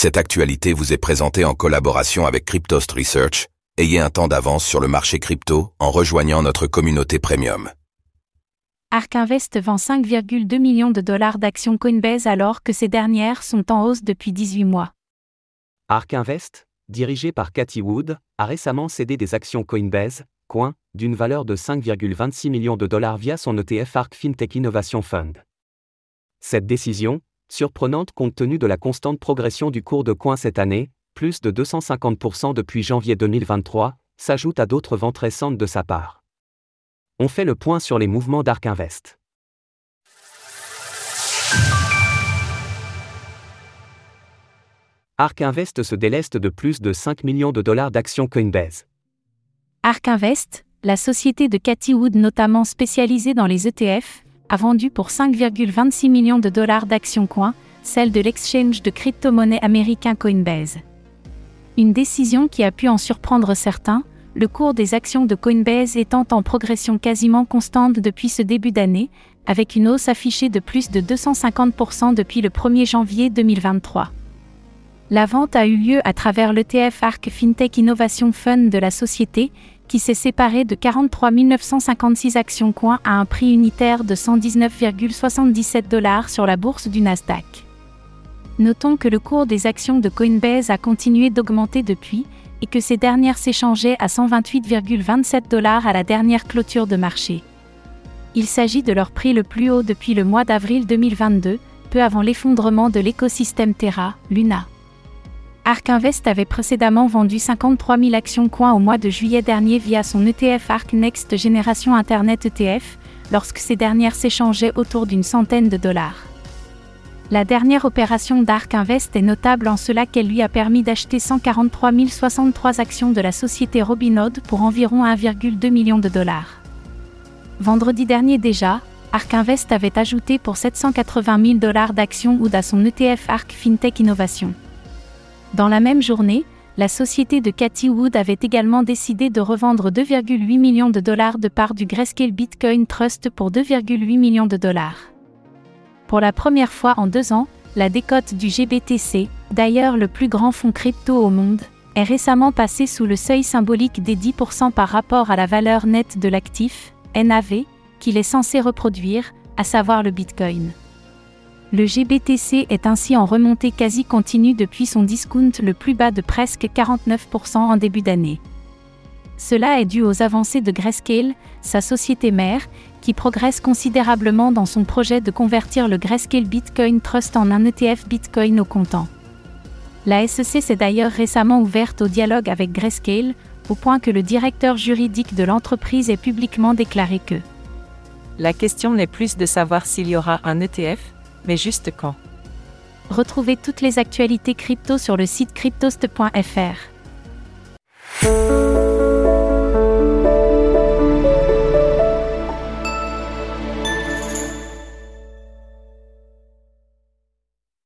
Cette actualité vous est présentée en collaboration avec Cryptost Research. Ayez un temps d'avance sur le marché crypto en rejoignant notre communauté premium. Ark Invest vend 5,2 millions de dollars d'actions Coinbase alors que ces dernières sont en hausse depuis 18 mois. Ark Invest, dirigé par Cathy Wood, a récemment cédé des actions Coinbase, Coin, d'une valeur de 5,26 millions de dollars via son ETF Ark FinTech Innovation Fund. Cette décision, surprenante compte tenu de la constante progression du cours de Coin cette année, plus de 250% depuis janvier 2023, s'ajoute à d'autres ventes récentes de sa part. On fait le point sur les mouvements d'Ark Invest. Se déleste de plus de 5 millions de dollars d'actions Coinbase. Ark Invest, la société de Cathy Wood notamment spécialisée dans les ETF, a vendu pour 5,26 millions de dollars d'actions Coin, celle de l'exchange de crypto-monnaie américain Coinbase. Une décision qui a pu en surprendre certains, le cours des actions de Coinbase étant en progression quasiment constante depuis ce début d'année, avec une hausse affichée de plus de 250% depuis le 1er janvier 2023. La vente a eu lieu à travers l'ETF ARC FinTech Innovation Fund de la société, qui s'est séparé de 43 956 actions coins à un prix unitaire de 119,77 dollars sur la bourse du Nasdaq. Notons que le cours des actions de Coinbase a continué d'augmenter depuis, et que ces dernières s'échangeaient à 128,27 dollars à la dernière clôture de marché. Il s'agit de leur prix le plus haut depuis le mois d'avril 2022, peu avant l'effondrement de l'écosystème Terra, Luna. Ark Invest avait précédemment vendu 53 000 actions coins au mois de juillet dernier via son ETF Ark Next Génération Internet ETF, lorsque ces dernières s'échangeaient autour d'une centaine de dollars. La dernière opération d'Ark Invest est notable en cela qu'elle lui a permis d'acheter 143 063 actions de la société Robinhood pour environ 1,2 million de dollars. Vendredi dernier déjà, Ark Invest avait ajouté pour 780 000 dollars d'actions ou à son ETF Ark FinTech Innovation. Dans la même journée, la société de Cathy Wood avait également décidé de revendre 2,8 millions de dollars de parts du Grayscale Bitcoin Trust pour 2,8 millions de dollars. Pour la première fois en deux ans, la décote du GBTC, d'ailleurs le plus grand fonds crypto au monde, est récemment passée sous le seuil symbolique des 10% par rapport à la valeur nette de l'actif, NAV, qu'il est censé reproduire, à savoir le Bitcoin. Le GBTC est ainsi en remontée quasi continue depuis son discount le plus bas de presque 49% en début d'année. Cela est dû aux avancées de Grayscale, sa société mère, qui progresse considérablement dans son projet de convertir le Grayscale Bitcoin Trust en un ETF Bitcoin au comptant. La SEC s'est d'ailleurs récemment ouverte au dialogue avec Grayscale, au point que le directeur juridique de l'entreprise ait publiquement déclaré que La question n'est plus de savoir s'il y aura un ETF, mais juste quand? Retrouvez toutes les actualités crypto sur le site cryptost.fr.